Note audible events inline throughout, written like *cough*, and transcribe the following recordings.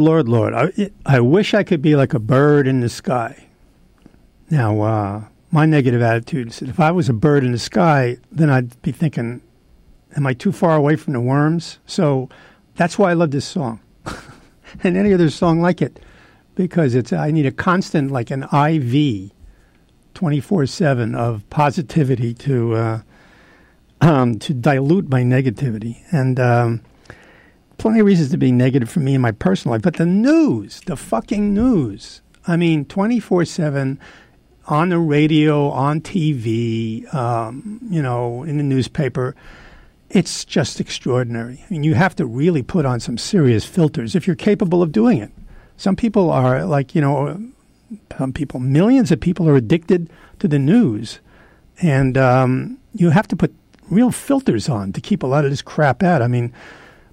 Lord, Lord, Lord. I, I wish I could be like a bird in the sky. Now, uh, my negative attitude is that if I was a bird in the sky, then I'd be thinking, am I too far away from the worms? So that's why I love this song *laughs* and any other song like it because it's I need a constant, like an IV, 24 7 of positivity to, uh, *clears throat* um, to dilute my negativity. And, um, plenty of reasons to be negative for me in my personal life, but the news, the fucking news. I mean, 24 7 on the radio, on TV, um, you know, in the newspaper. It's just extraordinary. I mean, you have to really put on some serious filters if you're capable of doing it. Some people are like, you know, some people, millions of people are addicted to the news. And um, you have to put real filters on to keep a lot of this crap out. I mean,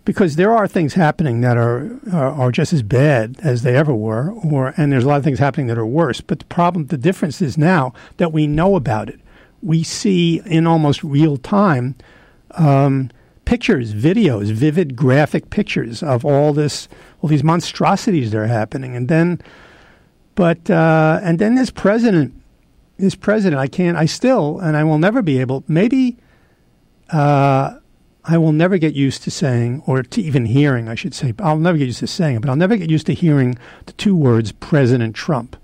because there are things happening that are, are are just as bad as they ever were, or and there's a lot of things happening that are worse. But the problem, the difference is now that we know about it, we see in almost real time um, pictures, videos, vivid graphic pictures of all this, all these monstrosities that are happening, and then, but uh, and then this president, this president, I can't, I still, and I will never be able, maybe. Uh, I will never get used to saying, or to even hearing, I should say, I'll never get used to saying it, but I'll never get used to hearing the two words President Trump.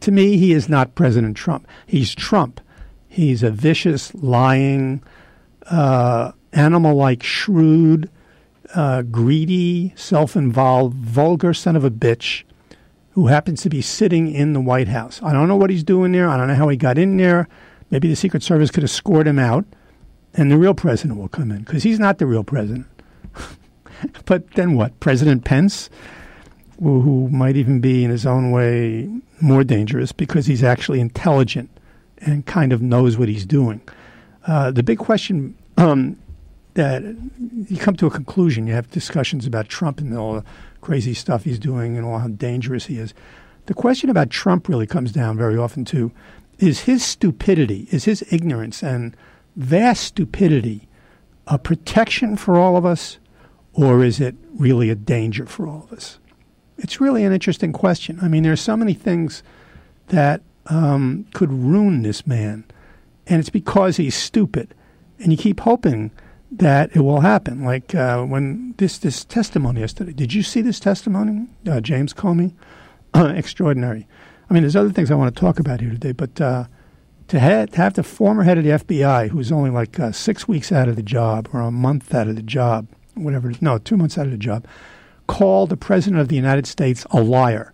To me, he is not President Trump. He's Trump. He's a vicious, lying, uh, animal like, shrewd, uh, greedy, self involved, vulgar son of a bitch who happens to be sitting in the White House. I don't know what he's doing there. I don't know how he got in there. Maybe the Secret Service could have escort him out, and the real president will come in because he's not the real president. *laughs* but then what? President Pence, who, who might even be in his own way more dangerous because he's actually intelligent and kind of knows what he's doing. Uh, the big question um, that you come to a conclusion, you have discussions about Trump and all the crazy stuff he's doing and all how dangerous he is. The question about Trump really comes down very often to is his stupidity, is his ignorance and vast stupidity a protection for all of us, or is it really a danger for all of us? It's really an interesting question. I mean, there are so many things that um, could ruin this man, and it's because he's stupid. And you keep hoping that it will happen. Like uh, when this this testimony yesterday. Did you see this testimony, uh, James Comey? *clears throat* Extraordinary. I mean, there's other things I want to talk about here today, but uh, to, to have the former head of the FBI, who's only like uh, six weeks out of the job or a month out of the job, whatever, no, two months out of the job, call the president of the United States a liar.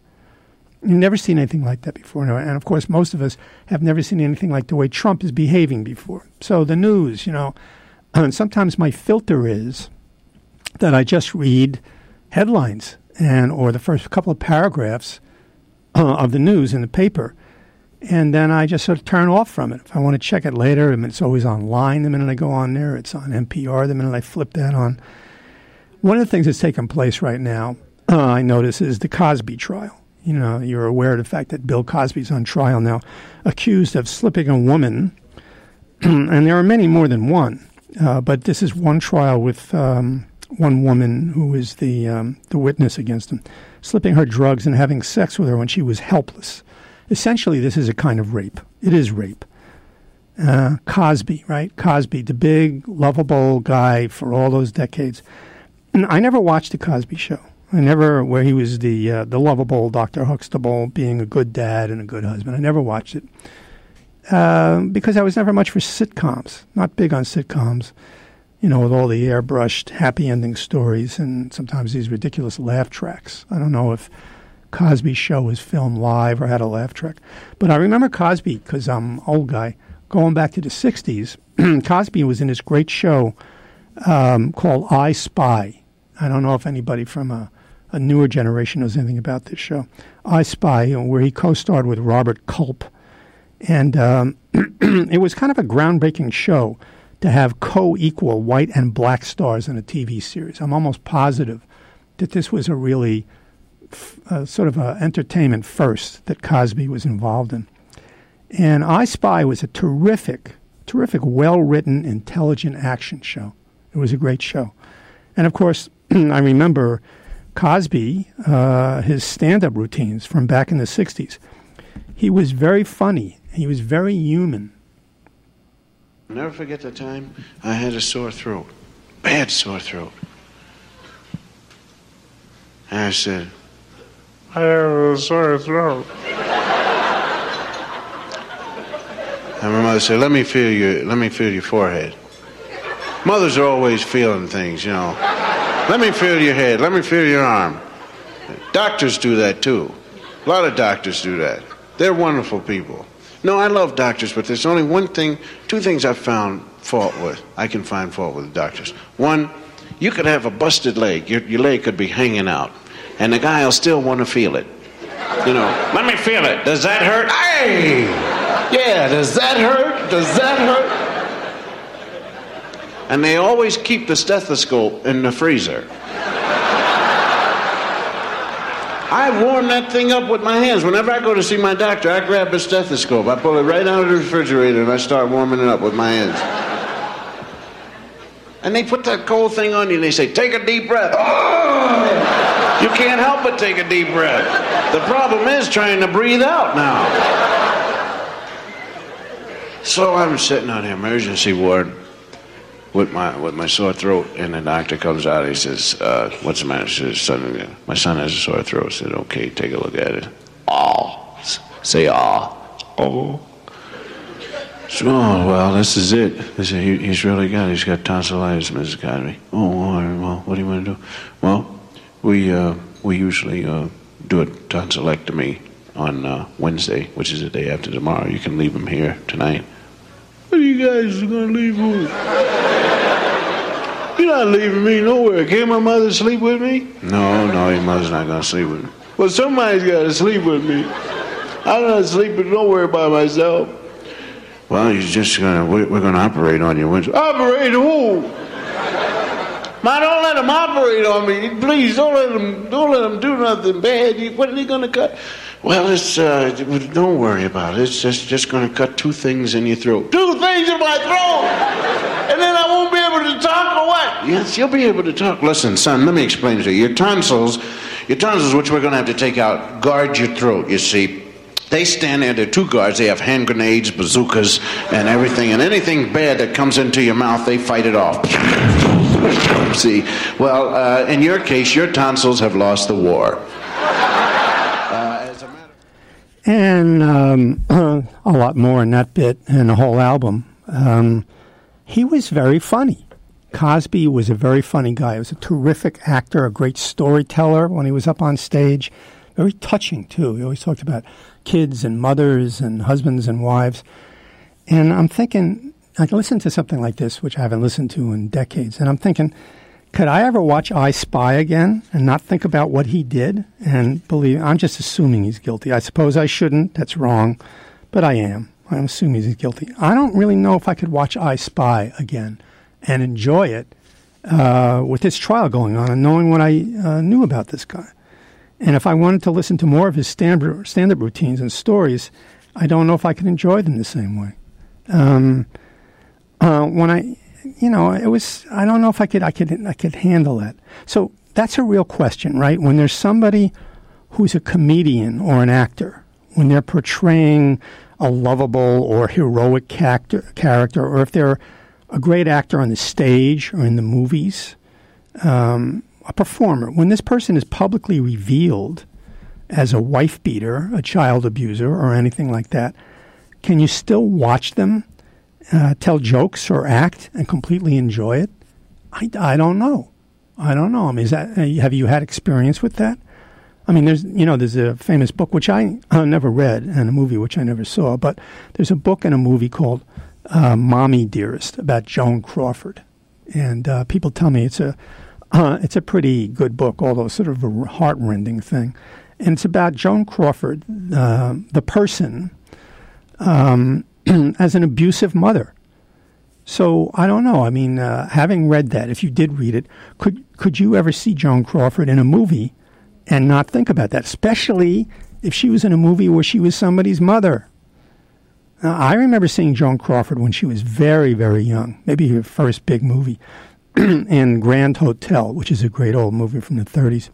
You've never seen anything like that before. And of course, most of us have never seen anything like the way Trump is behaving before. So the news, you know, and *clears throat* sometimes my filter is that I just read headlines and or the first couple of paragraphs uh, of the news in the paper and then I just sort of turn off from it. If I want to check it later, I mean, it's always online the minute I go on there. It's on NPR the minute I flip that on. One of the things that's taking place right now, uh, I notice, is the Cosby trial. You know, you're aware of the fact that Bill Cosby's on trial now, accused of slipping a woman, *clears throat* and there are many more than one. Uh, but this is one trial with um, one woman who is the um, the witness against him, slipping her drugs and having sex with her when she was helpless essentially this is a kind of rape. It is rape. Uh, Cosby, right? Cosby, the big, lovable guy for all those decades. And I never watched the Cosby Show. I never, where he was the uh, the lovable Doctor Huxtable, being a good dad and a good husband. I never watched it uh, because I was never much for sitcoms. Not big on sitcoms, you know, with all the airbrushed happy ending stories and sometimes these ridiculous laugh tracks. I don't know if Cosby show was filmed live or had a laugh track. But I remember Cosby because I'm old guy. Going back to the 60s, *clears throat* Cosby was in this great show um, called I Spy. I don't know if anybody from a, a, newer generation knows anything about this show. I Spy, where he co starred with Robert Culp. And um, *clears throat* it was kind of a groundbreaking show to have co equal white and black stars in a TV series. I'm almost positive that this was a really uh, sort of a entertainment first that Cosby was involved in. And I Spy was a terrific, terrific, well written, intelligent action show. It was a great show. And of course, *clears throat* I remember Cosby, uh, his stand up routines from back in the 60s. He was very funny, he was very human. I'll never forget the time I had a sore throat, bad sore throat. And I said, I have a sore throat. And my mother said, "Let me feel your, let me feel your forehead." Mothers are always feeling things, you know. Let me feel your head. Let me feel your arm. Doctors do that too. A lot of doctors do that. They're wonderful people. No, I love doctors, but there's only one thing, two things I've found fault with. I can find fault with doctors. One, you could have a busted leg. Your, your leg could be hanging out and the guy will still want to feel it. You know, let me feel it. Does that hurt? Hey! Yeah, does that hurt? Does that hurt? And they always keep the stethoscope in the freezer. I warm that thing up with my hands. Whenever I go to see my doctor, I grab a stethoscope. I pull it right out of the refrigerator and I start warming it up with my hands. And they put that cold thing on you and they say, take a deep breath. Oh! You can't help but take a deep breath. The problem is trying to breathe out now. So I'm sitting on the emergency ward with my with my sore throat, and the doctor comes out. He says, uh, "What's the matter?" Says, "Son, my son has a sore throat." I said, "Okay, take a look at it." Ah, say ah. Oh. So, oh, well, this is it. Is, he, he's really got. It. He's got tonsillitis, Mrs. Cosby. Oh, well, what do you want to do? Well, we uh, we usually uh, do a tonsillectomy on uh, Wednesday, which is the day after tomorrow. You can leave them here tonight. What are you guys gonna leave who? You're not leaving me nowhere. Can't my mother sleep with me? No, no, your mother's not gonna sleep with me. Well, somebody's gotta sleep with me. I'm not sleeping nowhere by myself. Well, you're just gonna, we're, we're gonna operate on you. Wednesday. Operate who? Don't let them operate on me. Please, don't let them, don't let them do nothing bad. What are they gonna cut? Well, it's, uh, don't worry about it. It's just, just gonna cut two things in your throat. Two things in my throat! And then I won't be able to talk or what? Yes, you'll be able to talk. Listen, son, let me explain to you. Your tonsils, your tonsils, which we're gonna have to take out, guard your throat, you see. They stand there, they're two guards. They have hand grenades, bazookas, and everything. And anything bad that comes into your mouth, they fight it off. *laughs* See, well, uh, in your case, your tonsils have lost the war. Uh, and um, *clears throat* a lot more in that bit and the whole album. Um, he was very funny. Cosby was a very funny guy. He was a terrific actor, a great storyteller when he was up on stage. Very touching, too. He always talked about kids and mothers and husbands and wives. And I'm thinking, I can listen to something like this, which I haven't listened to in decades, and I'm thinking, could I ever watch I Spy again and not think about what he did and believe? I'm just assuming he's guilty. I suppose I shouldn't. That's wrong, but I am. I'm assuming he's guilty. I don't really know if I could watch I Spy again and enjoy it uh, with this trial going on and knowing what I uh, knew about this guy. And if I wanted to listen to more of his stand-up routines and stories, I don't know if I could enjoy them the same way. Um, uh, when I, you know, it was I don't know if I could I could I could handle it. So that's a real question, right? When there's somebody who's a comedian or an actor, when they're portraying a lovable or heroic character, character or if they're a great actor on the stage or in the movies, um, a performer, when this person is publicly revealed as a wife beater, a child abuser, or anything like that, can you still watch them uh, tell jokes or act and completely enjoy it? I, I don't know. I don't know. I mean, is that uh, have you had experience with that? I mean, there's you know there's a famous book which I uh, never read and a movie which I never saw, but there's a book and a movie called uh, "Mommy Dearest" about Joan Crawford, and uh, people tell me it's a uh, it's a pretty good book, although sort of a heartrending thing, and it's about Joan Crawford, uh, the person, um, *clears throat* as an abusive mother. So I don't know. I mean, uh, having read that, if you did read it, could could you ever see Joan Crawford in a movie and not think about that, especially if she was in a movie where she was somebody's mother? I remember seeing Joan Crawford when she was very, very young, maybe her first big movie, *clears throat* in Grand Hotel, which is a great old movie from the 30s.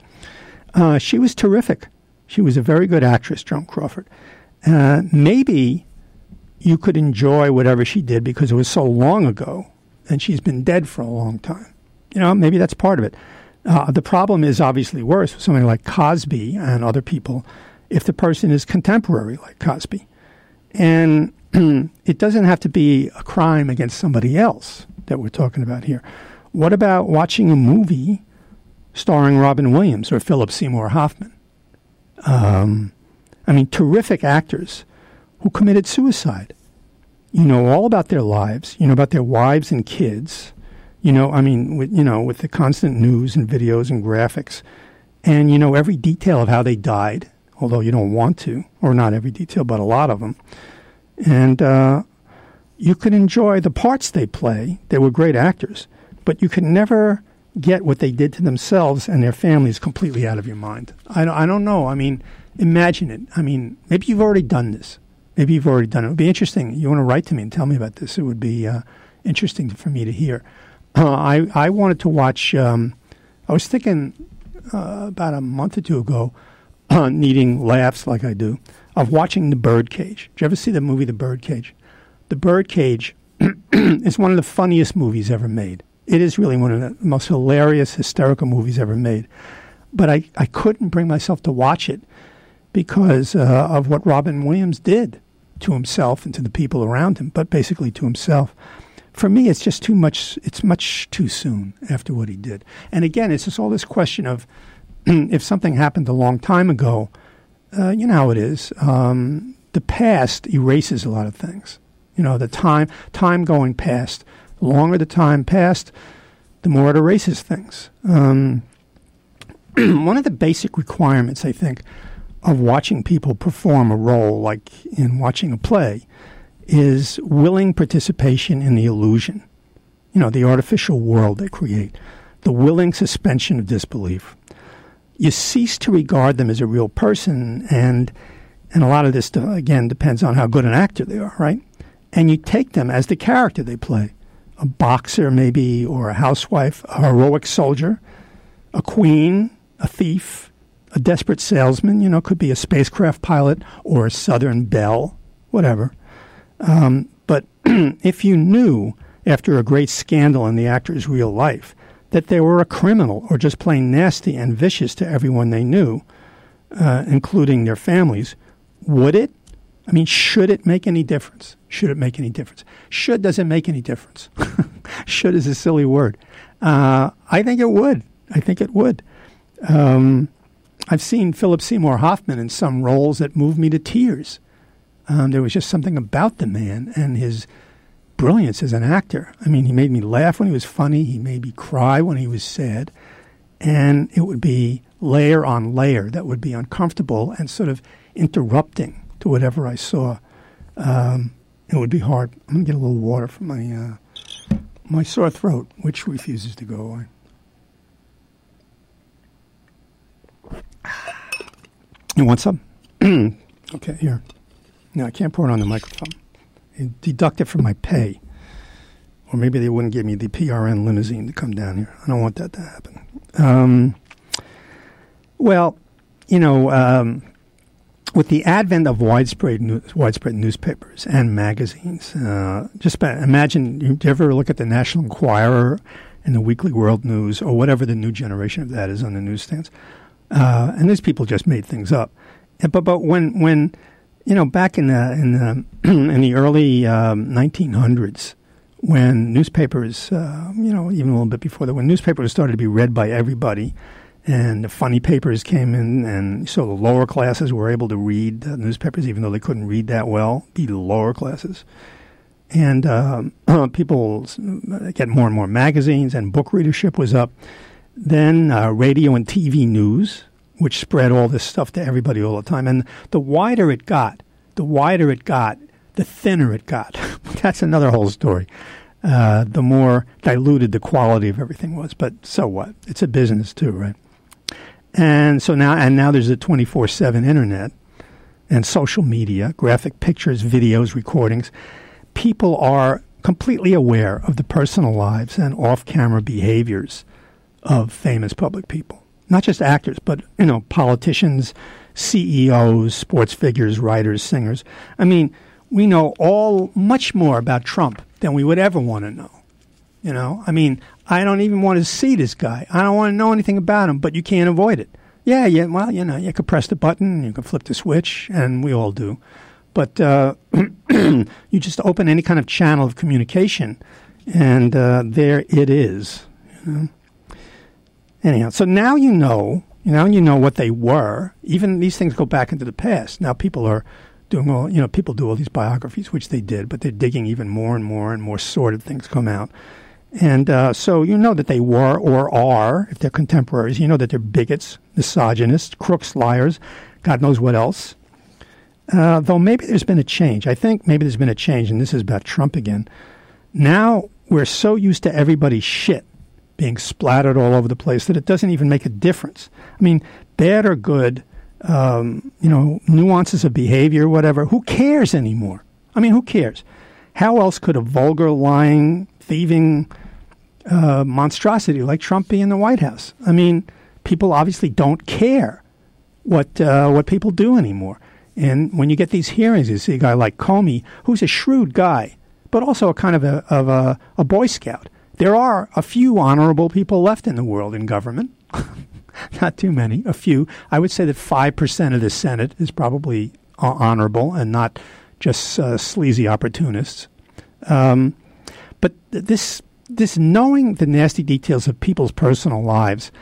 Uh, she was terrific. She was a very good actress, Joan Crawford. Uh, maybe you could enjoy whatever she did because it was so long ago and she's been dead for a long time. You know, maybe that's part of it. Uh, the problem is obviously worse with somebody like Cosby and other people if the person is contemporary like Cosby. And *clears throat* it doesn't have to be a crime against somebody else that we're talking about here. What about watching a movie starring Robin Williams or Philip Seymour Hoffman? Um, I mean, terrific actors who committed suicide. You know all about their lives. You know about their wives and kids. You know, I mean, with, you know, with the constant news and videos and graphics, and you know every detail of how they died, although you don't want to, or not every detail, but a lot of them. And uh, you could enjoy the parts they play. They were great actors, but you could never get what they did to themselves and their families completely out of your mind. I, I don't know. I mean, imagine it. I mean, maybe you've already done this. Maybe you've already done it. It would be interesting. You want to write to me and tell me about this. It would be uh, interesting for me to hear. Uh, *clears throat* I, I wanted to watch, um, I was thinking uh, about a month or two ago, *clears throat* needing laughs like I do, of watching The Birdcage. Did you ever see the movie The Birdcage? The Birdcage *clears throat* is one of the funniest movies ever made. It is really one of the most hilarious, hysterical movies ever made. But I, I couldn't bring myself to watch it because uh, of what Robin Williams did to himself and to the people around him, but basically to himself. For me, it's just too much. It's much too soon after what he did. And again, it's just all this question of *clears throat* if something happened a long time ago, uh, you know how it is. Um, the past erases a lot of things. You know, the time time going past. The longer the time passed, the more it erases things. Um, *clears throat* one of the basic requirements, I think, of watching people perform a role, like in watching a play, is willing participation in the illusion. You know, the artificial world they create, the willing suspension of disbelief. You cease to regard them as a real person, and and a lot of this again depends on how good an actor they are, right? And you take them as the character they play, a boxer maybe, or a housewife, a heroic soldier, a queen, a thief, a desperate salesman, you know, could be a spacecraft pilot or a Southern belle, whatever. Um, but *clears throat* if you knew after a great scandal in the actor's real life that they were a criminal or just plain nasty and vicious to everyone they knew, uh, including their families, would it? I mean, should it make any difference? Should it make any difference? Should doesn't make any difference. *laughs* should is a silly word. Uh, I think it would. I think it would. Um, I've seen Philip Seymour Hoffman in some roles that moved me to tears. Um, there was just something about the man and his brilliance as an actor. I mean, he made me laugh when he was funny. He made me cry when he was sad. And it would be layer on layer that would be uncomfortable and sort of interrupting to whatever I saw. Um, it would be hard. I'm going to get a little water from my, uh, my sore throat, which refuses to go away. You want some? *clears throat* okay, here. No, I can't pour it on the microphone. You deduct it from my pay. Or maybe they wouldn't give me the PRN limousine to come down here. I don't want that to happen. Um, well, you know, um, with the advent of widespread news, widespread newspapers and magazines, uh, just imagine. You ever look at the National Enquirer and the Weekly World News or whatever the new generation of that is on the newsstands? Uh, and these people just made things up. But but when when you know back in the in the *clears throat* in the early um, 1900s, when newspapers, uh, you know, even a little bit before that, when newspapers started to be read by everybody, and the funny papers came in, and so the lower classes were able to read newspapers, even though they couldn't read that well, the lower classes. And um, *clears throat* people get more and more magazines, and book readership was up. Then uh, radio and TV news, which spread all this stuff to everybody all the time. And the wider it got, the wider it got, the thinner it got. *laughs* That's another whole story. Uh, the more diluted the quality of everything was. But so what? It's a business too, right? And so now, and now there's a 24 7 internet and social media, graphic pictures, videos, recordings. People are completely aware of the personal lives and off camera behaviors of famous public people. Not just actors, but, you know, politicians, CEOs, sports figures, writers, singers. I mean, we know all much more about Trump than we would ever want to know. You know, I mean, I don't even want to see this guy. I don't want to know anything about him, but you can't avoid it. Yeah, yeah, well, you know, you could press the button, you could flip the switch, and we all do. But uh, *clears throat* you just open any kind of channel of communication, and uh, there it is. You know? Anyhow, so now you know, now you know what they were. Even these things go back into the past. Now people are doing all, you know, people do all these biographies, which they did, but they're digging even more and more and more sordid things come out. And uh, so you know that they were or are, if they're contemporaries, you know that they're bigots, misogynists, crooks, liars, God knows what else. Uh, though maybe there's been a change. I think maybe there's been a change, and this is about Trump again. Now we're so used to everybody's shit being splattered all over the place that it doesn't even make a difference. I mean, bad or good, um, you know, nuances of behavior, whatever. Who cares anymore? I mean, who cares? How else could a vulgar, lying, thieving uh, monstrosity like Trump be in the White House? I mean, people obviously don't care what uh, what people do anymore. And when you get these hearings, you see a guy like Comey, who's a shrewd guy, but also a kind of a of a, a Boy Scout. There are a few honorable people left in the world in government. *laughs* Not too many, a few. I would say that 5% of the Senate is probably uh, honorable and not just uh, sleazy opportunists. Um, but this, this knowing the nasty details of people's personal lives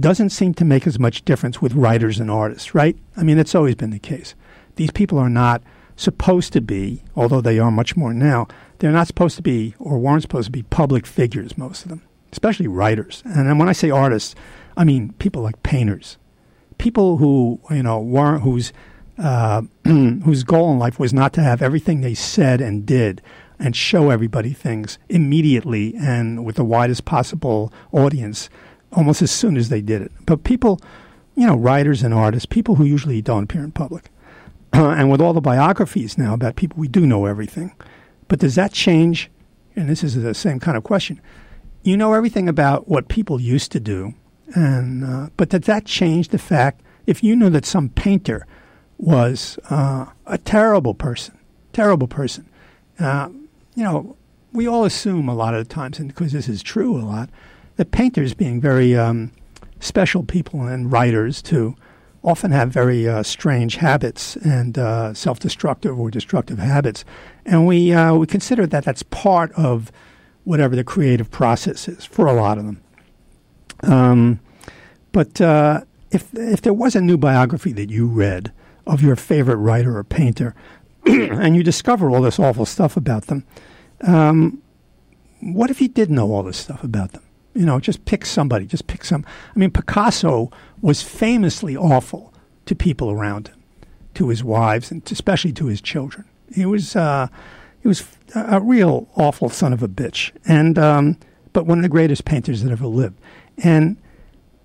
doesn't seem to make as much difference with writers and artists, right? I mean, that's always been the case. These people are not supposed to be, although they are much more now, they're not supposed to be or weren't supposed to be public figures, most of them, especially writers. And when I say artists, I mean people like painters, people who, you know, weren't, whose, uh, *clears throat* whose goal in life was not to have everything they said and did and show everybody things immediately and with the widest possible audience almost as soon as they did it. But people, you know, writers and artists, people who usually don't appear in public. *clears throat* and with all the biographies now about people, we do know everything. But does that change? And this is the same kind of question. You know everything about what people used to do, and uh, but does that change the fact if you know that some painter was uh, a terrible person, terrible person? Uh, you know, we all assume a lot of the times, and because this is true a lot, that painters, being very um, special people and writers too, often have very uh, strange habits and uh, self-destructive or destructive habits, and we uh, we consider that that's part of whatever the creative process is for a lot of them. Um, but uh, if if there was a new biography that you read of your favorite writer or painter, *clears throat* and you discover all this awful stuff about them, um, what if you did know all this stuff about them? You know, just pick somebody, just pick some. I mean, Picasso was famously awful to people around him, to his wives, and especially to his children. He was uh, he was a real awful son of a bitch, and um, but one of the greatest painters that ever lived. And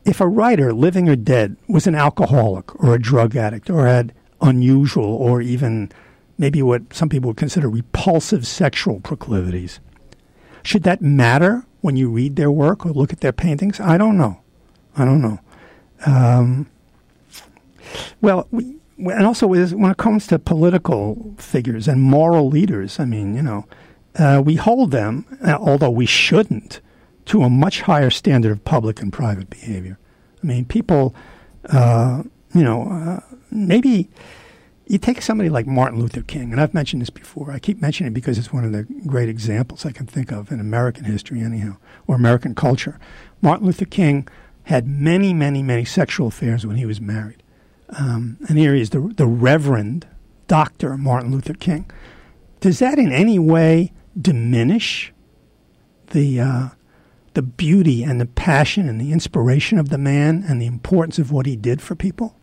if a writer, living or dead, was an alcoholic or a drug addict or had unusual or even maybe what some people would consider repulsive sexual proclivities, should that matter when you read their work or look at their paintings? I don't know. I don't know. Um, well, we, and also when it comes to political figures and moral leaders, I mean, you know, uh, we hold them, uh, although we shouldn't, to a much higher standard of public and private behavior. I mean, people, uh, you know, uh, maybe you take somebody like Martin Luther King, and I've mentioned this before. I keep mentioning it because it's one of the great examples I can think of in American history, anyhow, or American culture. Martin Luther King had many, many, many sexual affairs when he was married. Um, and here he is, the, the Reverend Dr. Martin Luther King. Does that in any way diminish the, uh, the beauty and the passion and the inspiration of the man and the importance of what he did for people?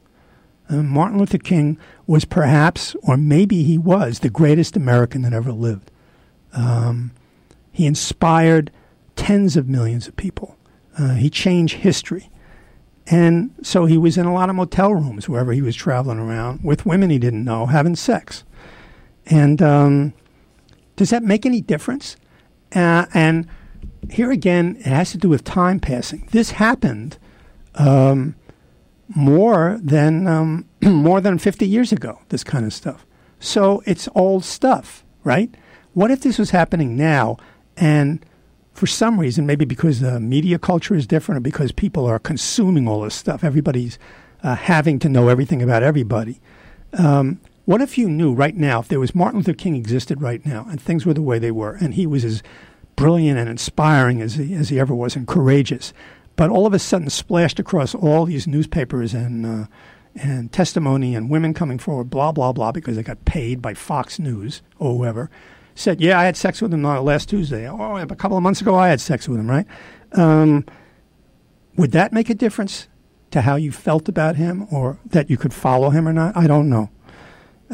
Uh, Martin Luther King was perhaps, or maybe he was, the greatest American that ever lived. Um, he inspired tens of millions of people. Uh, he changed history. And so he was in a lot of motel rooms wherever he was traveling around with women he didn't know having sex. And um, does that make any difference? Uh, and here again, it has to do with time passing. This happened um, more than um, *clears throat* more than 50 years ago. This kind of stuff. So it's old stuff, right? What if this was happening now, and for some reason, maybe because the media culture is different, or because people are consuming all this stuff, everybody's uh, having to know everything about everybody. Um, what if you knew right now, if there was Martin Luther King existed right now, and things were the way they were, and he was as brilliant and inspiring as he, as he ever was, and courageous, but all of a sudden splashed across all these newspapers and uh, and testimony and women coming forward, blah blah blah, because they got paid by Fox News or whoever. Said, yeah, I had sex with him last Tuesday. Oh, a couple of months ago, I had sex with him. Right? Um, would that make a difference to how you felt about him, or that you could follow him or not? I don't know.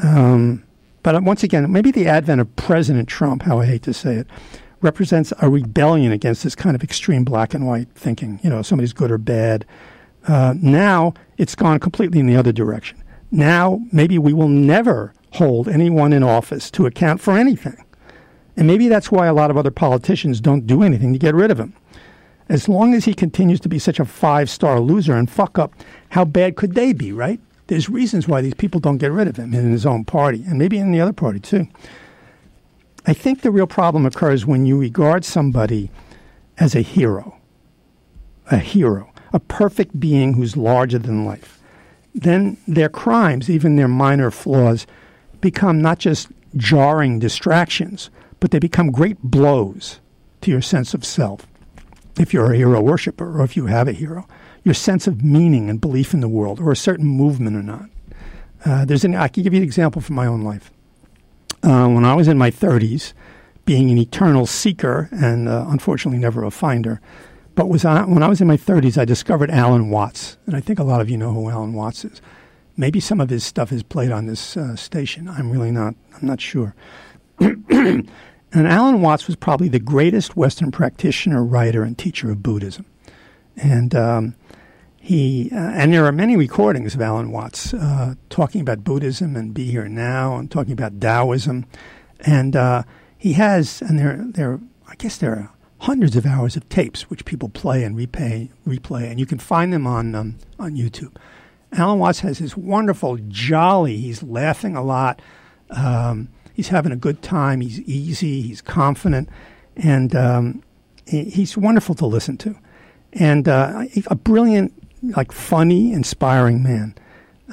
Um, but once again, maybe the advent of President Trump, how I hate to say it, represents a rebellion against this kind of extreme black and white thinking. You know, somebody's good or bad. Uh, now it's gone completely in the other direction. Now maybe we will never hold anyone in office to account for anything. And maybe that's why a lot of other politicians don't do anything to get rid of him. As long as he continues to be such a five star loser and fuck up, how bad could they be, right? There's reasons why these people don't get rid of him in his own party, and maybe in the other party too. I think the real problem occurs when you regard somebody as a hero, a hero, a perfect being who's larger than life. Then their crimes, even their minor flaws, become not just jarring distractions, but they become great blows to your sense of self. If you're a hero worshiper or if you have a hero, your sense of meaning and belief in the world or a certain movement or not. Uh, there's an, I can give you an example from my own life. Uh, when I was in my 30s, being an eternal seeker and uh, unfortunately never a finder. But was I, when I was in my 30s, I discovered Alan Watts, and I think a lot of you know who Alan Watts is. Maybe some of his stuff is played on this uh, station. I'm really not. I'm not sure. *clears throat* and Alan Watts was probably the greatest Western practitioner, writer, and teacher of Buddhism. And um, he uh, and there are many recordings of Alan Watts uh, talking about Buddhism and Be Here Now, and talking about Taoism. And uh, he has, and there, there, I guess there are hundreds of hours of tapes which people play and replay, replay, and you can find them on um, on YouTube. Alan Watts has this wonderful, jolly. He's laughing a lot. Um, he's having a good time. He's easy. He's confident, and um, he, he's wonderful to listen to, and uh, a brilliant, like funny, inspiring man.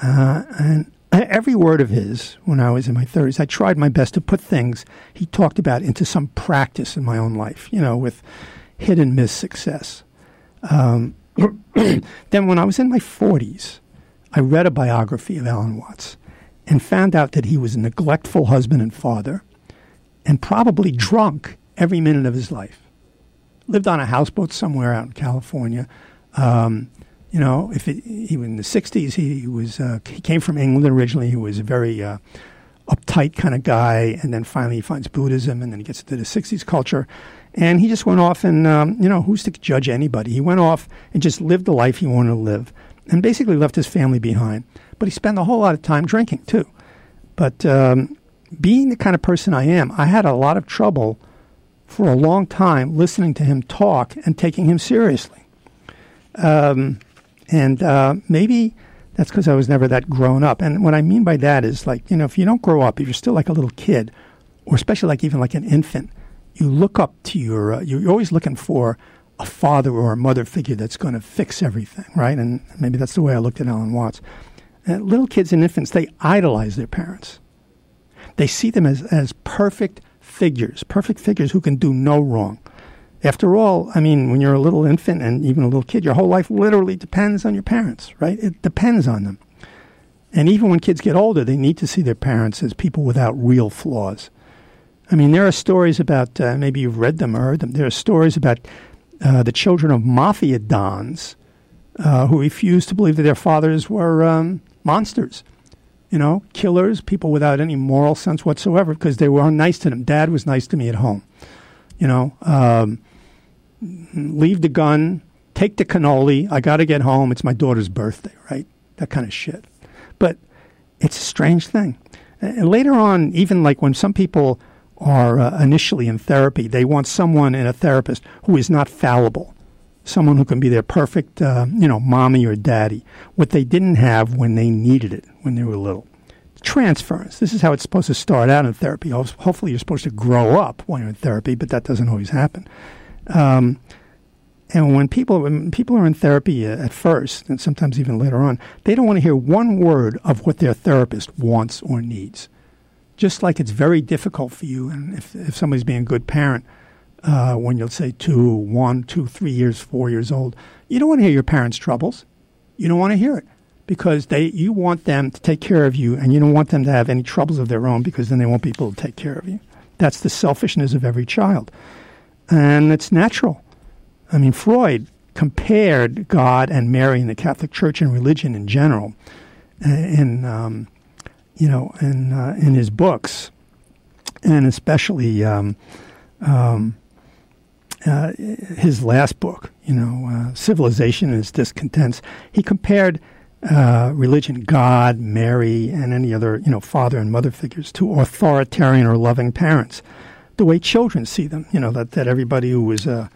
Uh, and every word of his, when I was in my thirties, I tried my best to put things he talked about into some practice in my own life. You know, with hit and miss success. Um, *clears throat* then, when I was in my forties, I read a biography of Alan Watts and found out that he was a neglectful husband and father and probably drunk every minute of his life. Lived on a houseboat somewhere out in California. Um, you know, if it, was in the '60s, he, was uh, he came from England originally. He was a very uh, uptight kind of guy, and then finally he finds Buddhism, and then he gets into the '60s culture, and he just went off and um, you know, who's to judge anybody? He went off and just lived the life he wanted to live and basically left his family behind. But he spent a whole lot of time drinking too. But um, being the kind of person I am, I had a lot of trouble for a long time listening to him talk and taking him seriously. Um, and uh, maybe that's because I was never that grown up. And what I mean by that is like, you know, if you don't grow up, if you're still like a little kid, or especially like even like an infant, you look up to your, uh, you're always looking for a father or a mother figure that's going to fix everything, right? And maybe that's the way I looked at Alan Watts. And little kids and infants, they idolize their parents. They see them as, as perfect figures, perfect figures who can do no wrong. After all, I mean, when you're a little infant and even a little kid, your whole life literally depends on your parents, right? It depends on them. And even when kids get older, they need to see their parents as people without real flaws. I mean, there are stories about, uh, maybe you've read them or heard them, there are stories about uh, the children of mafia dons uh, who refused to believe that their fathers were um, monsters, you know, killers, people without any moral sense whatsoever because they were nice to them. Dad was nice to me at home, you know. Um, leave the gun, take the cannoli. I got to get home. It's my daughter's birthday, right? That kind of shit. But it's a strange thing. And later on, even like when some people are uh, initially in therapy. They want someone in a therapist who is not fallible, someone who can be their perfect, uh, you know, mommy or daddy. What they didn't have when they needed it when they were little. Transference. This is how it's supposed to start out in therapy. Hopefully, you're supposed to grow up when you're in therapy, but that doesn't always happen. Um, and when people when people are in therapy at first, and sometimes even later on, they don't want to hear one word of what their therapist wants or needs just like it's very difficult for you, and if, if somebody's being a good parent, uh, when you'll say two, one, two, three years, four years old, you don't want to hear your parents' troubles. You don't want to hear it because they you want them to take care of you, and you don't want them to have any troubles of their own because then they won't be able to take care of you. That's the selfishness of every child, and it's natural. I mean, Freud compared God and Mary in the Catholic Church and religion in general, uh, in um, you know, in uh, in his books, and especially um, um, uh, his last book, you know, uh, Civilization and Its Discontents, he compared uh, religion, God, Mary, and any other, you know, father and mother figures to authoritarian or loving parents, the way children see them. You know, that, that everybody who was uh,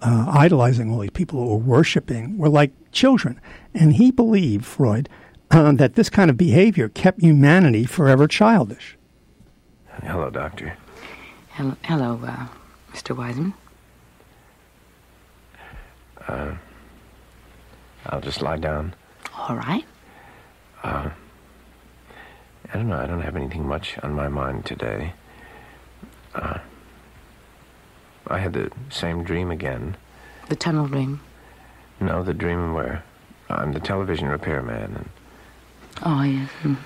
uh, idolizing all these people who were worshiping were like children. And he believed, Freud, uh, *clears throat* that this kind of behavior kept humanity forever childish. Hello, Doctor. Hello, hello uh, Mr. Wiseman. Uh, I'll just lie down. All right. Uh, I don't know. I don't have anything much on my mind today. Uh, I had the same dream again. The tunnel dream? No, the dream where I'm the television repairman and Oh, yes. Mm.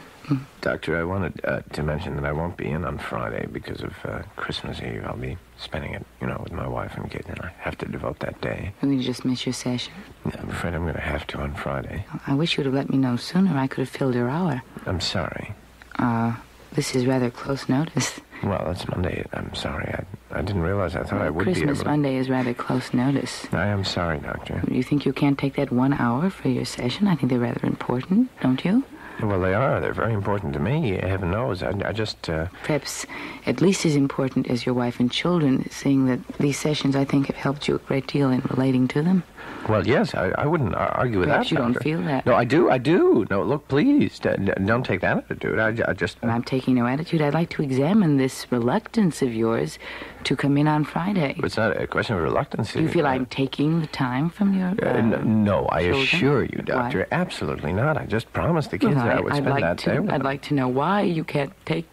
Doctor, I wanted uh, to mention that I won't be in on Friday because of uh, Christmas Eve. I'll be spending it, you know, with my wife and kids, and I have to devote that day. You're going to just miss your session. I'm afraid I'm going to have to on Friday. I wish you'd have let me know sooner. I could have filled your hour. I'm sorry. Uh, this is rather close notice. Well, it's Monday. I'm sorry. I, I didn't realize. I thought I would be Christmas able to. Monday is rather close notice. I am sorry, Doctor. You think you can't take that one hour for your session? I think they're rather important, don't you? Well, they are. They're very important to me. Heaven knows. I, I just. Uh, Perhaps at least as important as your wife and children, seeing that these sessions, I think, have helped you a great deal in relating to them. Well, yes, I, I wouldn't argue with Perhaps that. you don't feel that. No, I do. I do. No, look, please, don't take that attitude. I, I just. I'm taking no attitude. I'd like to examine this reluctance of yours to come in on Friday. It's not a question of reluctance. Do you feel I'm taking the time from your... Uh, uh, no, I children? assure you, Doctor, Why? absolutely not. I just promised the kids Well, that I would I'd spend like that to, day with I'd them. like to know why you can't take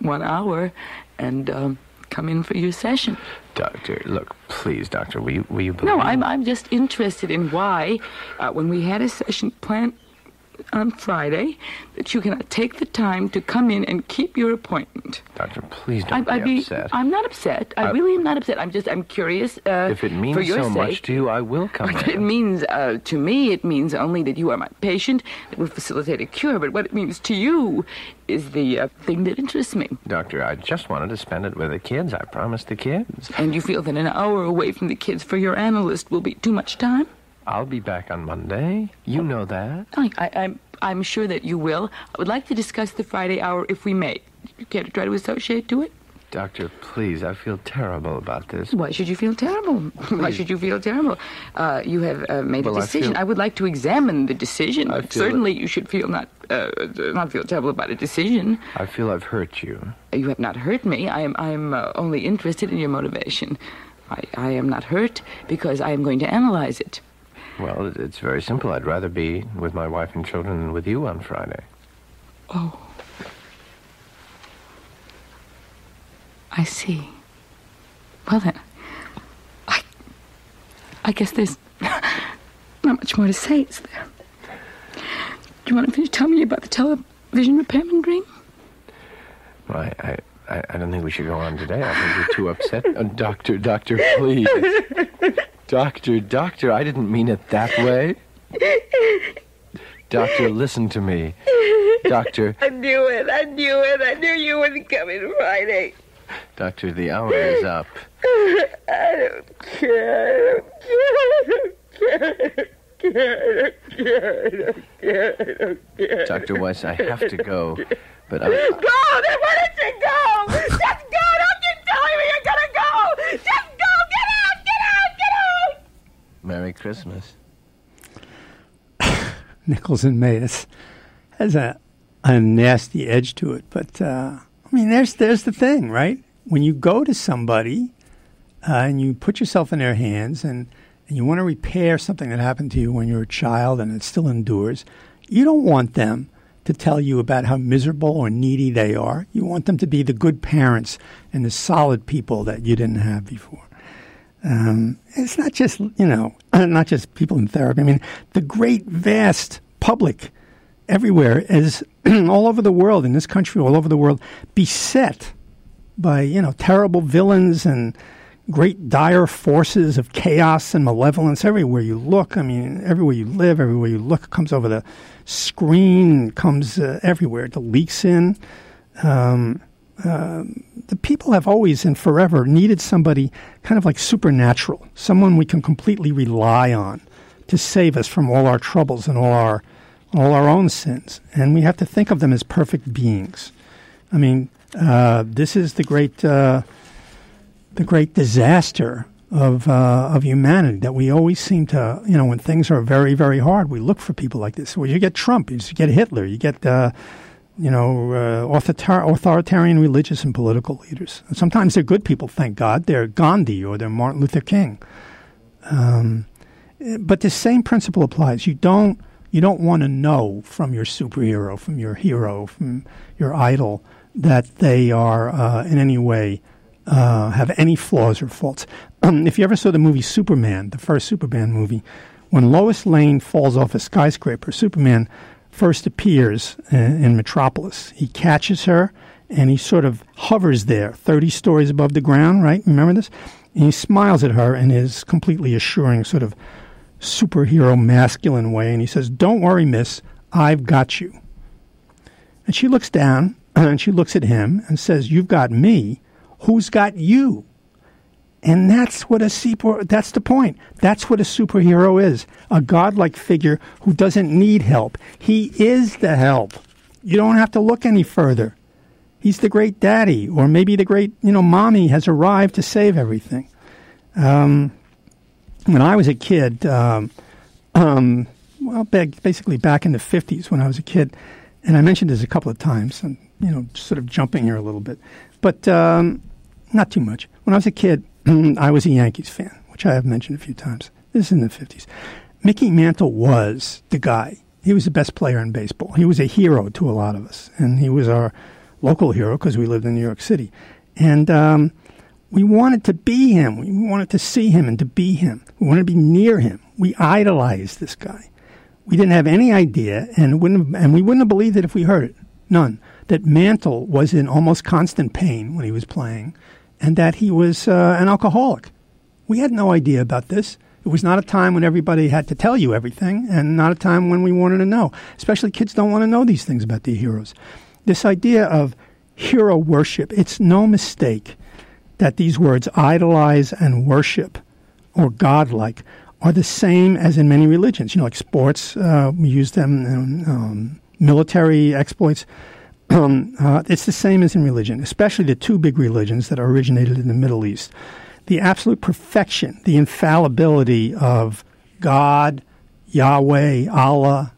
one hour and um, come in for your session. Doctor, look, please, Doctor, will you, will you believe No? I'm, I'm just interested in why, uh, when we had a session planned on Friday, that you cannot take the time to come in and keep your appointment. Doctor, please don't I'd be be, upset. I'm not upset. I, I- really am not upset. I'm just, I'm curious. Uh, if it for means so sake, much to you, I will come It means, uh, to me, it means only that you are my patient that will facilitate a cure. But what it means to you is the uh, thing that interests me. Doctor, I just wanted to spend it with the kids. I promised the kids. And you feel that an hour away from the kids for your analyst will be too much time? I'll be back on Monday. You know that. I, I, I'm, I'm sure that you will. I would like to discuss the Friday hour if we may. You care to try to associate to it? Doctor, please, I feel terrible about this. Why should you feel terrible? *laughs* Why should you feel terrible? Uh, you have uh, made Well, a I decision. feel- I, would like to examine the decision. I certainly, you should feel not uh, not feel terrible about a decision. I feel I've hurt you. You have not hurt me. I am I am uh, only interested in your motivation. I, I am not hurt because I am going to analyze it. Well, it's very simple. I'd rather be with my wife and children than with you on Friday. Oh. I see. Well then, I, I guess there's *laughs* not much more to say, is there? Do you want to finish telling me about the television repairman dream? Well, I, I, I don't think we should go on today. I think you're too upset. *laughs* Uh, doctor, doctor, please. *laughs* Doctor, doctor, I didn't mean it that way. Doctor, listen to me. Doctor, I knew it. I knew it. I knew you wouldn't come in Friday. doctor, the hour is up. I don't care. I don't care. I don't care. I don't care. I don't care. Dr. Weiss, I have to go. But I, Go! Then why don't you go? Just go! Don't you telling me you're gonna go! Just go! Get out! Get out! Get out! Merry Christmas. *laughs* Nichols and May. Has a a nasty edge to it, but uh, I mean, there's there's the thing, right? When you go to somebody uh, and you put yourself in their hands and and you want to repair something that happened to you when you were a child and it still endures, you don't want them to tell you about how miserable or needy they are. You want them to be the good parents and the solid people that you didn't have before. Um, it's not just you know *clears throat* not just people in therapy. I mean, the great vast public everywhere is *clears throat* all over the world in this country, all over the world, beset by you know terrible villains and great dire forces of chaos and malevolence everywhere you look. I mean, everywhere you live, everywhere you look, comes over the screen, comes uh, everywhere. It leaks in. Um, the people have always and forever needed somebody kind of like supernatural, someone we can completely rely on to save us from all our troubles and all our all our own sins. And we have to think of them as perfect beings. I mean, uh, this is the great uh, the great disaster of uh, of humanity that we always seem to you know when things are very very hard we look for people like this. Well, you get Trump, you get Hitler, you get uh, you know uh, author- authoritarian religious and political leaders. And sometimes they're good people, thank God. They're Gandhi or they're Martin Luther King. Um, but the same principle applies. You don't you don't want to know from your superhero, from your hero, from your idol that they are uh, in any way uh, have any flaws or faults. Um, if you ever saw the movie Superman, the first Superman movie, when Lois Lane falls off a skyscraper, Superman first appears in, Metropolis. He catches her and he sort of hovers there, 30 stories above the ground, right? Remember this? And he smiles at her in his completely assuring, sort of superhero masculine way. And he says, Don't worry, miss, I've got you. And she looks down *clears throat* and she looks at him and says, You've got me. Who's got you? And that's what a super, that's the point. That's what a superhero is. A godlike figure who doesn't need help. He is the help. You don't have to look any further. He's the great daddy, or maybe the great, you know, mommy has arrived to save everything. Um, when I was a kid, um, um, well, basically back in the 50s when I was a kid, and I mentioned this a couple of times, and, you know, sort of jumping here a little bit, but um, not too much. When I was a kid, *clears throat* I was a Yankees fan, which I have mentioned a few times. This is in the 50s. Mickey Mantle was the guy. He was the best player in baseball. He was a hero to a lot of us, and he was our local hero because we lived in New York City. And um, we wanted to be him. We wanted to see him and to be him. We wanted to be near him. We idolized this guy. We didn't have any idea, and wouldn't and we wouldn't have believed it if we heard it. None. That Mantle was in almost constant pain when he was playing, and that he was uh, an alcoholic. We had no idea about this. It was not a time when everybody had to tell you everything, and not a time when we wanted to know. Especially kids don't want to know these things about their heroes. This idea of hero worship, it's no mistake that these words idolize and worship or godlike are the same as in many religions. You know, like sports, uh, we use them in um, military exploits. Um, uh, it's the same as in religion, especially the two big religions that originated in the Middle East. The absolute perfection, the infallibility of God, Yahweh, Allah,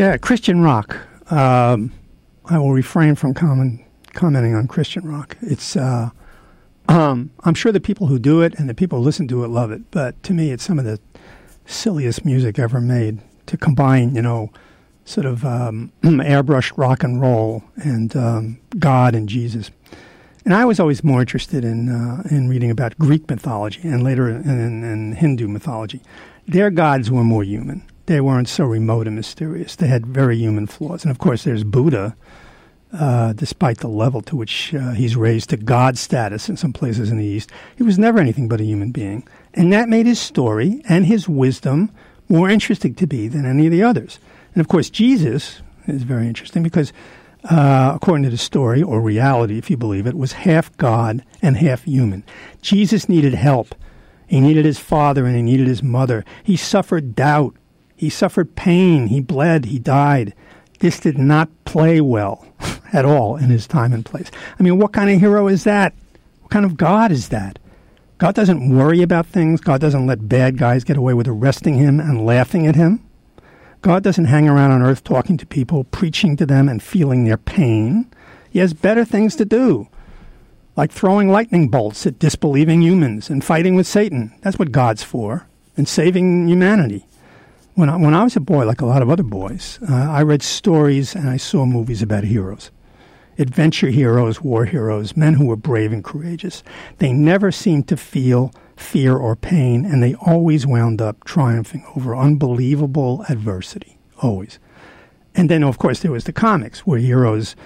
Yeah, Christian rock. Um, I will refrain from comment, commenting on Christian rock. It's, uh, um, I'm sure the people who do it and the people who listen to it love it, but to me, it's some of the silliest music ever made to combine, you know, sort of um, *clears throat* airbrushed rock and roll and um, God and Jesus. And I was always more interested in uh, in reading about Greek mythology and later in, in, in Hindu mythology. Their gods were more human. They weren't so remote and mysterious. They had very human flaws. And of course, there's Buddha, uh, despite the level to which uh, he's raised to God status in some places in the East. He was never anything but a human being. And that made his story and his wisdom more interesting to me than any of the others. And of course, Jesus is very interesting because, uh, according to the story, or reality, if you believe it, was half God and half human. Jesus needed help. He needed his father and he needed his mother. He suffered doubt. He suffered pain. He bled. He died. This did not play well *laughs* at all in his time and place. I mean, what kind of hero is that? What kind of God is that? God doesn't worry about things. God doesn't let bad guys get away with arresting him and laughing at him. God doesn't hang around on earth talking to people, preaching to them, and feeling their pain. He has better things to do, like throwing lightning bolts at disbelieving humans and fighting with Satan. That's what God's for, and saving humanity. When I, when I was a boy, like a lot of other boys, uh, I read stories and I saw movies about heroes adventure heroes, war heroes, men who were brave and courageous. They never seemed to feel fear or pain, and they always wound up triumphing over unbelievable adversity. Always. And then, of course, there was the comics where heroes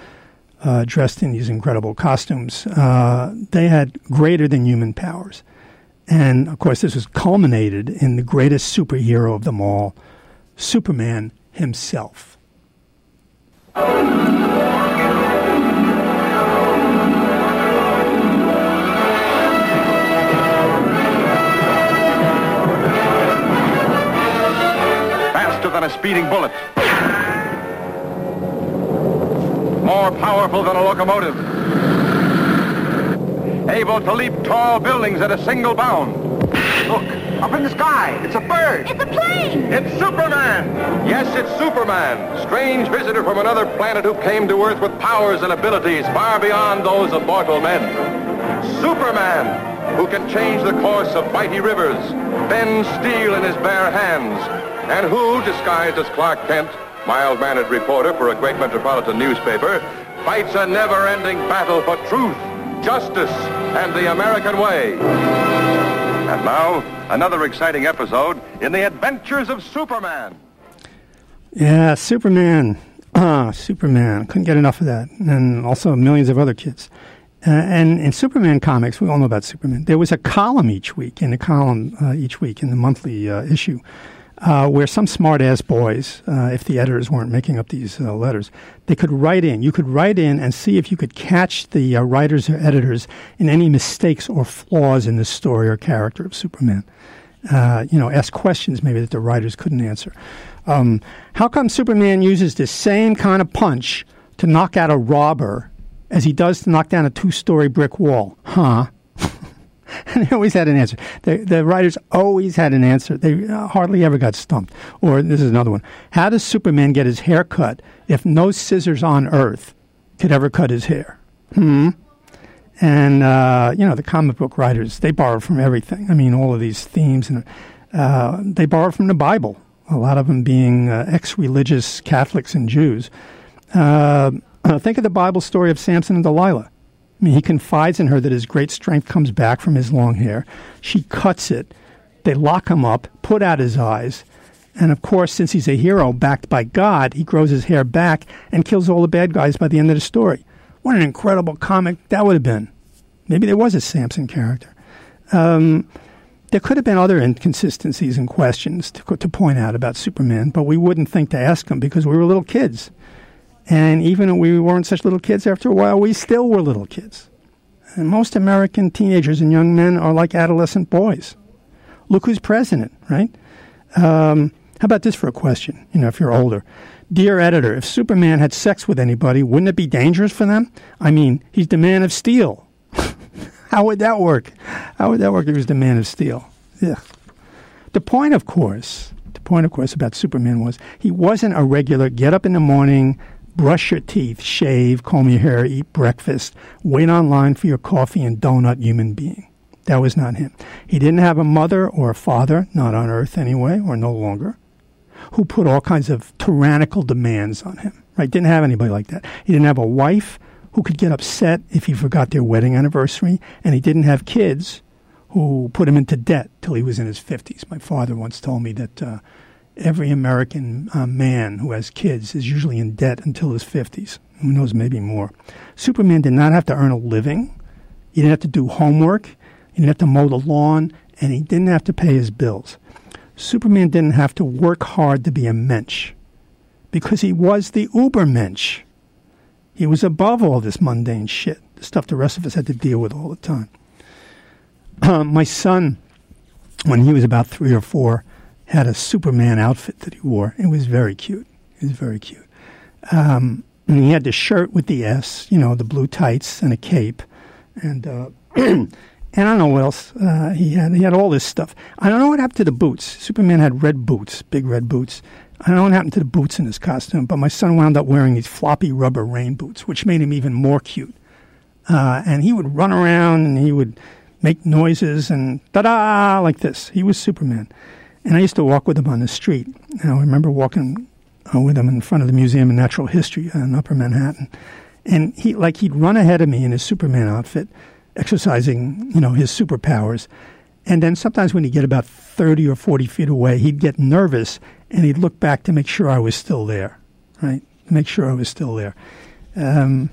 uh, dressed in these incredible costumes. Uh, they had greater than human powers. And of course, this was culminated in the greatest superhero of them all, Superman himself. faster than a speeding bullet, more powerful than a locomotive, able to leap tall buildings at a single bound. Look, up in the sky, it's a bird. It's a plane! It's Superman! Yes, it's Superman, strange visitor from another planet who came to Earth with powers and abilities far beyond those of mortal men. Superman, who can change the course of mighty rivers, bend steel in his bare hands, and who, disguised as Clark Kent, mild-mannered reporter for a great metropolitan newspaper, fights a never-ending battle for truth, justice, and the American way. And now, another exciting episode in the adventures of Superman. Yeah, Superman. *clears throat* Ah, Superman. Couldn't get enough of that. And also millions of other kids. Uh, and in Superman comics, we all know about Superman. There was a column each week, in a column uh, each week in the monthly uh, issue, uh, where some smart ass boys, uh, if the editors weren't making up these uh, letters, they could write in. You could write in and see if you could catch the uh, writers or editors in any mistakes or flaws in the story or character of Superman. Uh, you know, ask questions maybe that the writers couldn't answer. Um, how come Superman uses the same kind of punch to knock out a robber as he does to knock down a two story brick wall? Huh? And *laughs* they always had an answer. The, the writers always had an answer. They uh, hardly ever got stumped. Or this is another one. How does Superman get his hair cut if no scissors on Earth could ever cut his hair? Hmm. And uh, you know the comic book writers they borrow from everything. I mean, all of these themes and uh, they borrow from the Bible. A lot of them being uh, ex-religious Catholics and Jews. Uh, *clears throat* think of the Bible story of Samson and Delilah. I mean, he confides in her that his great strength comes back from his long hair. She cuts it. They lock him up, put out his eyes. And of course, since he's a hero backed by God, he grows his hair back and kills all the bad guys by the end of the story. What an incredible comic that would have been. Maybe there was a Samson character. Um, there could have been other inconsistencies and questions to, to point out about Superman, but we wouldn't think to ask them because we were little kids. And even if we weren't such little kids after a while, we still were little kids. And most American teenagers and young men are like adolescent boys. Look who's president, right? Um, how about this for a question? You know, if you're older. Dear editor, if Superman had sex with anybody, wouldn't it be dangerous for them? I mean, he's the man of steel. *laughs* How would that work? How would that work if he was the man of steel? Yeah. The point, of course, the point, of course, about Superman was he wasn't a regular get up in the morning, brush your teeth, shave, comb your hair, eat breakfast, wait online for your coffee and donut human being. That was not him. He didn't have a mother or a father, not on earth anyway, or no longer, who put all kinds of tyrannical demands on him. Right? Didn't have anybody like that. He didn't have a wife who could get upset if he forgot their wedding anniversary, and he didn't have kids who put him into debt till he was in his 50s. My father once told me that uh, every American uh, man who has kids is usually in debt until his 50s. Who knows, maybe more. Superman did not have to earn a living. He didn't have to do homework. He didn't have to mow the lawn, and he didn't have to pay his bills. Superman didn't have to work hard to be a mensch because he was the ubermensch. He was above all this mundane shit, the stuff the rest of us had to deal with all the time. Uh, *clears throat* my son, when he was about three or four, had a Superman outfit that he wore. It was very cute. It was very cute. Um, and he had the shirt with the S, you know, the blue tights and a cape, and uh, *clears throat* and I don't know what else uh, he had. He had all this stuff. I don't know what happened to the boots. Superman had red boots, big red boots. I don't know what happened to the boots in his costume, but my son wound up wearing these floppy rubber rain boots, which made him even more cute. Uh, and he would run around and he would make noises and da da like this. He was Superman. And I used to walk with him on the street. And I remember walking uh, with him in front of the Museum of Natural History in Upper Manhattan. And he, like, he'd run ahead of me in his Superman outfit, exercising, you know, his superpowers. And then sometimes when he'd get about 30 or 40 feet away, he'd get nervous and he'd look back to make sure I was still there, right? Make sure I was still there. Um,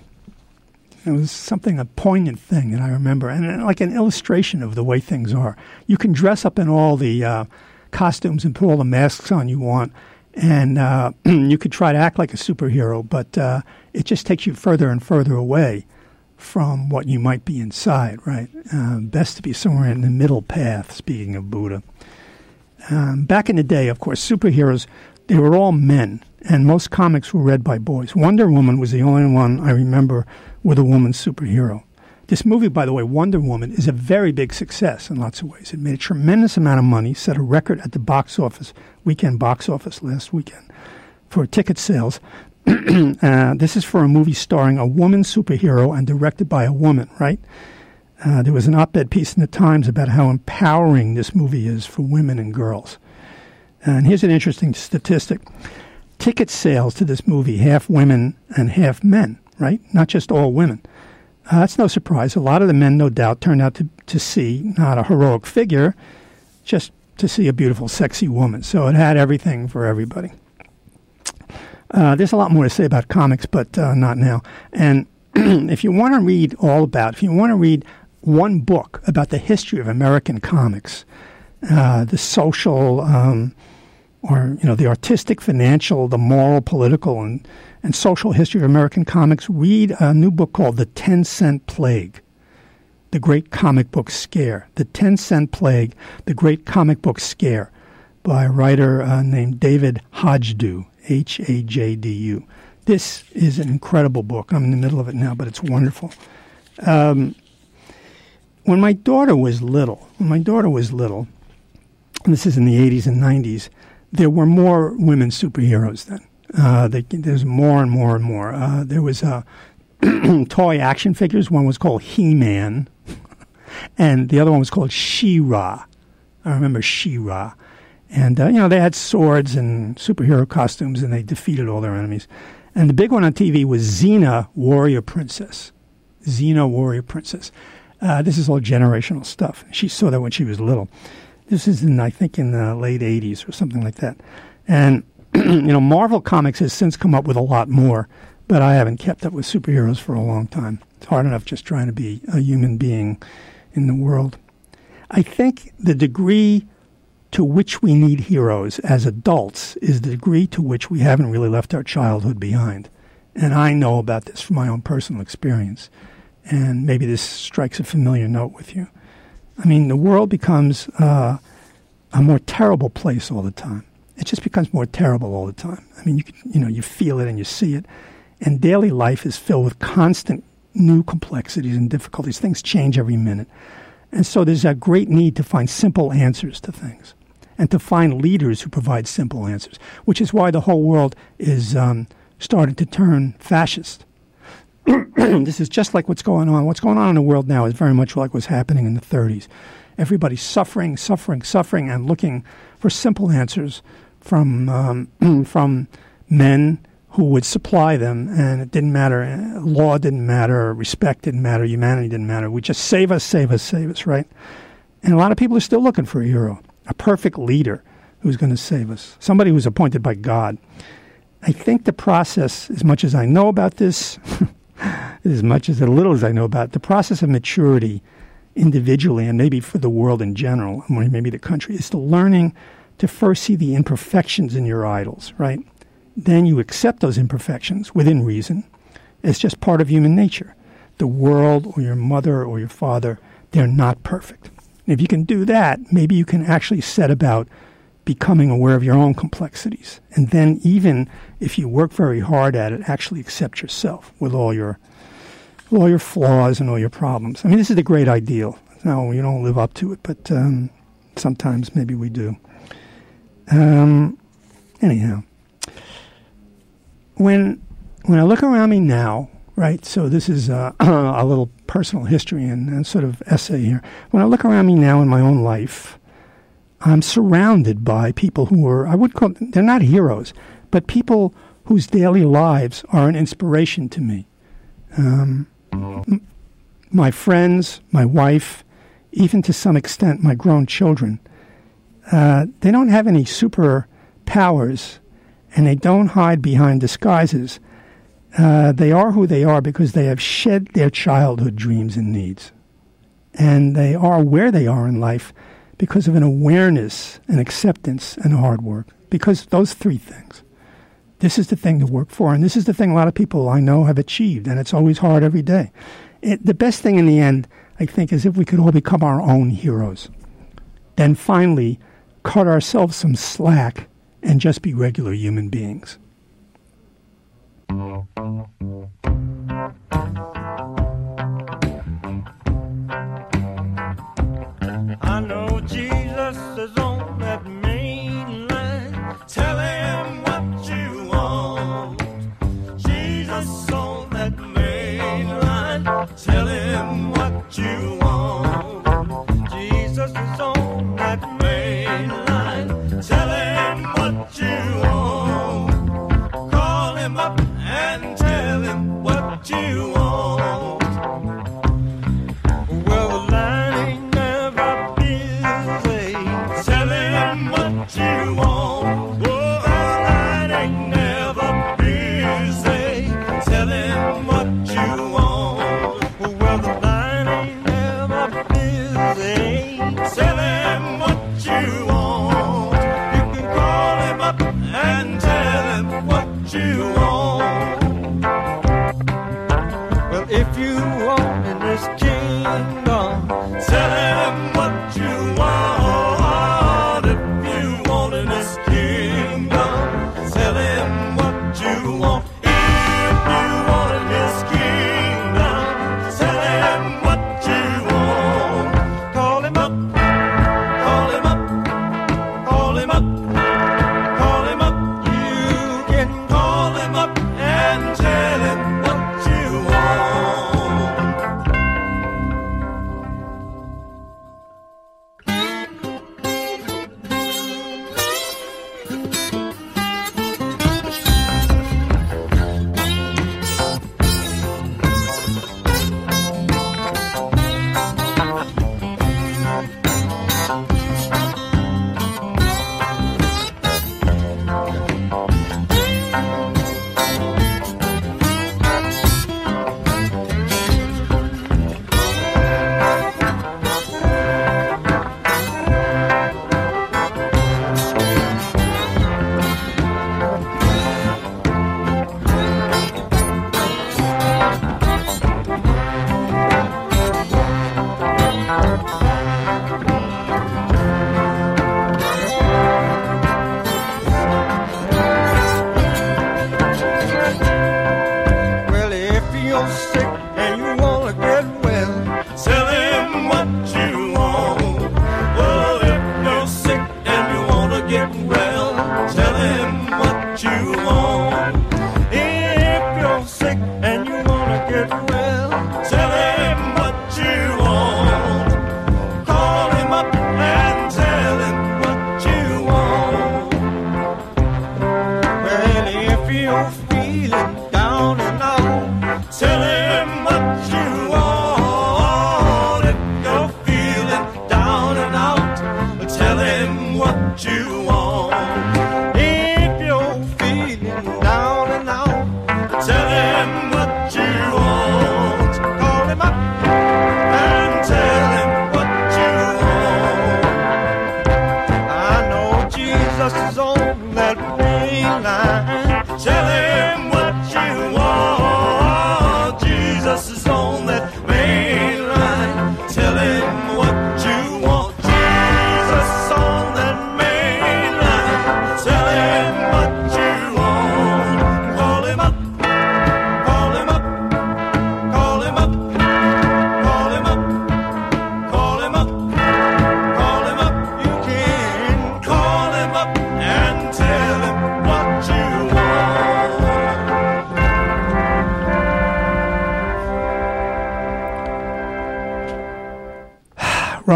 It was something, a poignant thing that I remember, and uh, like an illustration of the way things are. You can dress up in all the uh, costumes and put all the masks on you want, and uh, *clears throat* you could try to act like a superhero, but uh, it just takes you further and further away from what you might be inside, right? Uh, best to be somewhere in the middle path, speaking of Buddha. Um, back in the day, of course, superheroes, they were all men, and most comics were read by boys. Wonder Woman was the only one I remember with a woman superhero. This movie, by the way, Wonder Woman, is a very big success in lots of ways. It made a tremendous amount of money, set a record at the box office, weekend box office last weekend for ticket sales. *clears throat* uh, this is for a movie starring a woman superhero and directed by a woman, right? Uh, there was an op ed piece in the Times about how empowering this movie is for women and girls. And here's an interesting statistic ticket sales to this movie, half women and half men, right? Not just all women. Uh, that's no surprise. A lot of the men, no doubt, turned out to, to see not a heroic figure, just to see a beautiful, sexy woman. So it had everything for everybody. Uh, there's a lot more to say about comics, but uh, not now. And *clears throat* if you want to read all about, if you want to read one book about the history of American comics, uh, the social, um, or you know, the artistic, financial, the moral, political, and and social history of American comics, read a new book called The Ten Cent Plague, the Great Comic Book Scare. The Ten Cent Plague, the Great Comic Book Scare, by a writer uh, named David Hajdu, H A J D U. This is an incredible book. I'm in the middle of it now, but it's wonderful. Um, when my daughter was little, when my daughter was little, this is in the 80s and 90s, there were more women superheroes then. Uh, there's more and more and more. Uh, there was uh, *clears throat* toy action figures. One was called He-Man, *laughs* and the other one was called She-Ra. I remember She-Ra. And, uh, you know, they had swords and superhero costumes, and they defeated all their enemies. And the big one on TV was Xena, Warrior Princess. Xena, Warrior Princess. Uh, this is all generational stuff. She saw that when she was little. This is in, I think, in the late 80s or something like that. And, *clears throat* you know, Marvel Comics has since come up with a lot more, but I haven't kept up with superheroes for a long time. It's hard enough just trying to be a human being in the world. I think the degree to which we need heroes as adults is the degree to which we haven't really left our childhood behind. And I know about this from my own personal experience. And maybe this strikes a familiar note with you. I mean, the world becomes uh, a more terrible place all the time. It just becomes more terrible all the time. I mean, you you know, you feel it and you see it, and daily life is filled with constant new complexities and difficulties. Things change every minute, and so there's a great need to find simple answers to things, and to find leaders who provide simple answers. Which is why the whole world is um, starting to turn fascist. *clears throat* this is just like what's going on. What's going on in the world now is very much like what's happening in the 30s. Everybody's suffering, suffering, suffering, and looking for simple answers from um, *clears throat* from men who would supply them. And it didn't matter. Law didn't matter. Respect didn't matter. Humanity didn't matter. We just save us, save us, save us. Right? And a lot of people are still looking for a hero, a perfect leader who's going to save us, somebody who's appointed by God. I think the process, as much as I know about this. *laughs* as much as as little as I know about it, the process of maturity individually and maybe for the world in general, or maybe the country, is to learning to first see the imperfections in your idols, right? Then you accept those imperfections within reason. It's just part of human nature. The world or your mother or your father, they're not perfect. And if you can do that, maybe you can actually set about becoming aware of your own complexities. And then, even if you work very hard at it, actually accept yourself with all your all your flaws and all your problems. I mean, this is the great ideal. No, you don't live up to it, but um, sometimes maybe we do. Um, anyhow, when when I look around me now, right? So this is a, *clears throat* a little personal history and, and sort of essay here. When I look around me now in my own life, I'm surrounded by people who are, I would call they're not heroes, but people whose daily lives are an inspiration to me. Um, m- my friends, my wife, even to some extent my grown children, uh, they don't have any super powers and they don't hide behind disguises. uh, they are who they are because they have shed their childhood dreams and needs. And they are where they are in life because of an awareness and acceptance and hard work. Because those three things. This is the thing to work for, and this is the thing a lot of people I know have achieved, and it's always hard every day. It, the best thing in the end, I think, is if we could all become our own heroes. Then finally, cut ourselves some slack and just be regular human beings.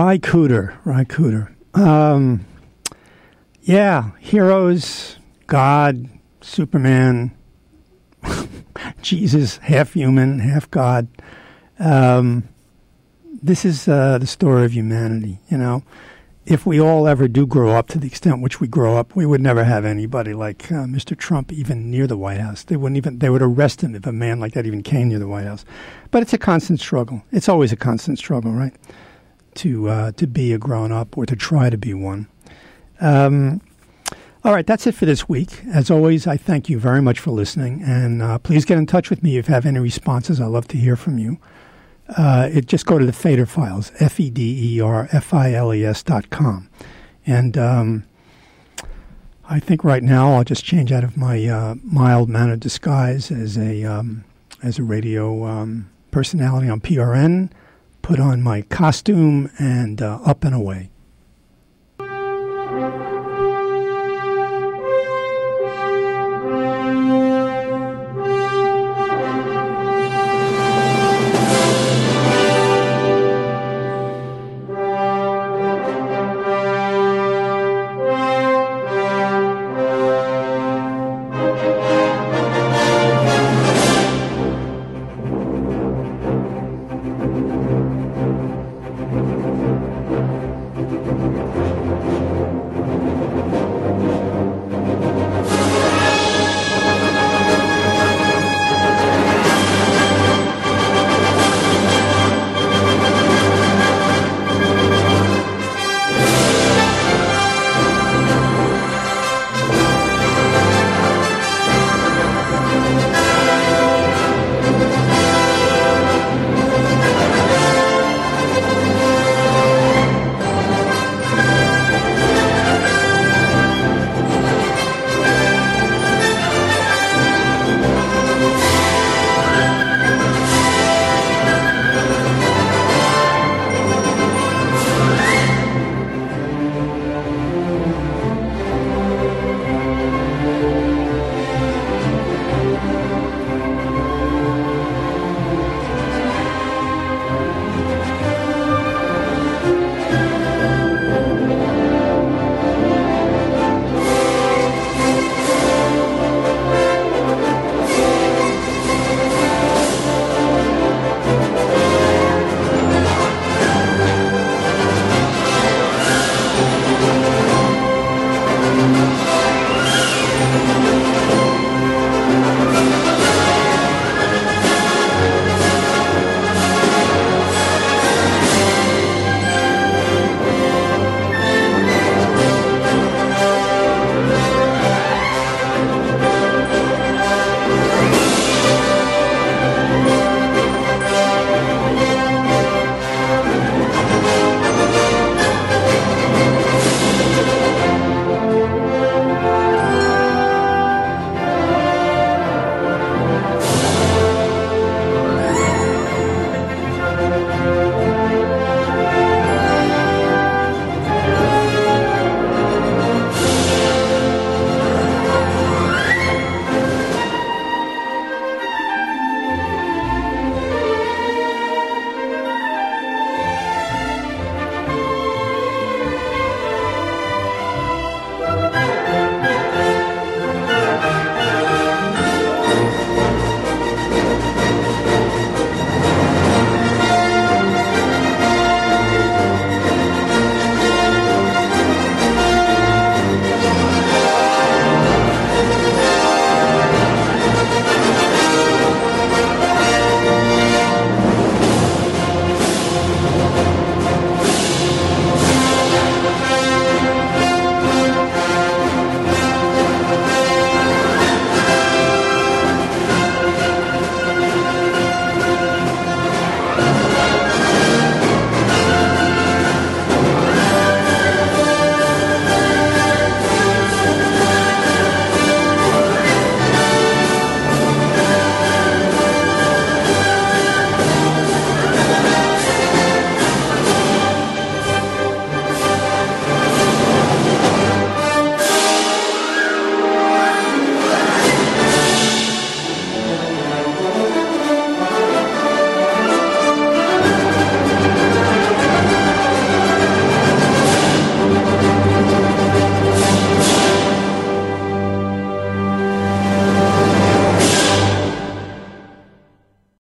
Ry Cooder, Cooder. Um, yeah, heroes, God, Superman, *laughs* Jesus, half human, half God. Um, this is uh, the story of humanity, you know. if we all ever do grow up to the extent which we grow up, we would never have anybody like uh, Mr. Trump even near the White House. They wouldn't even they would arrest him if a man like that even came near the White House. But it's a constant struggle. It's always a constant struggle, right? To uh, to be a grown up or to try to be one. Um, all right, that's it for this week. As always, I thank you very much for listening, and uh, please get in touch with me if you have any responses. I'd love to hear from you. Uh, it just go to the Feder Files, F E D E R F I L E S dot com, and um, I think right now I'll just change out of my uh, mild mannered disguise as a um, as a radio um, personality on PRN, put on my costume, and uh, up and away.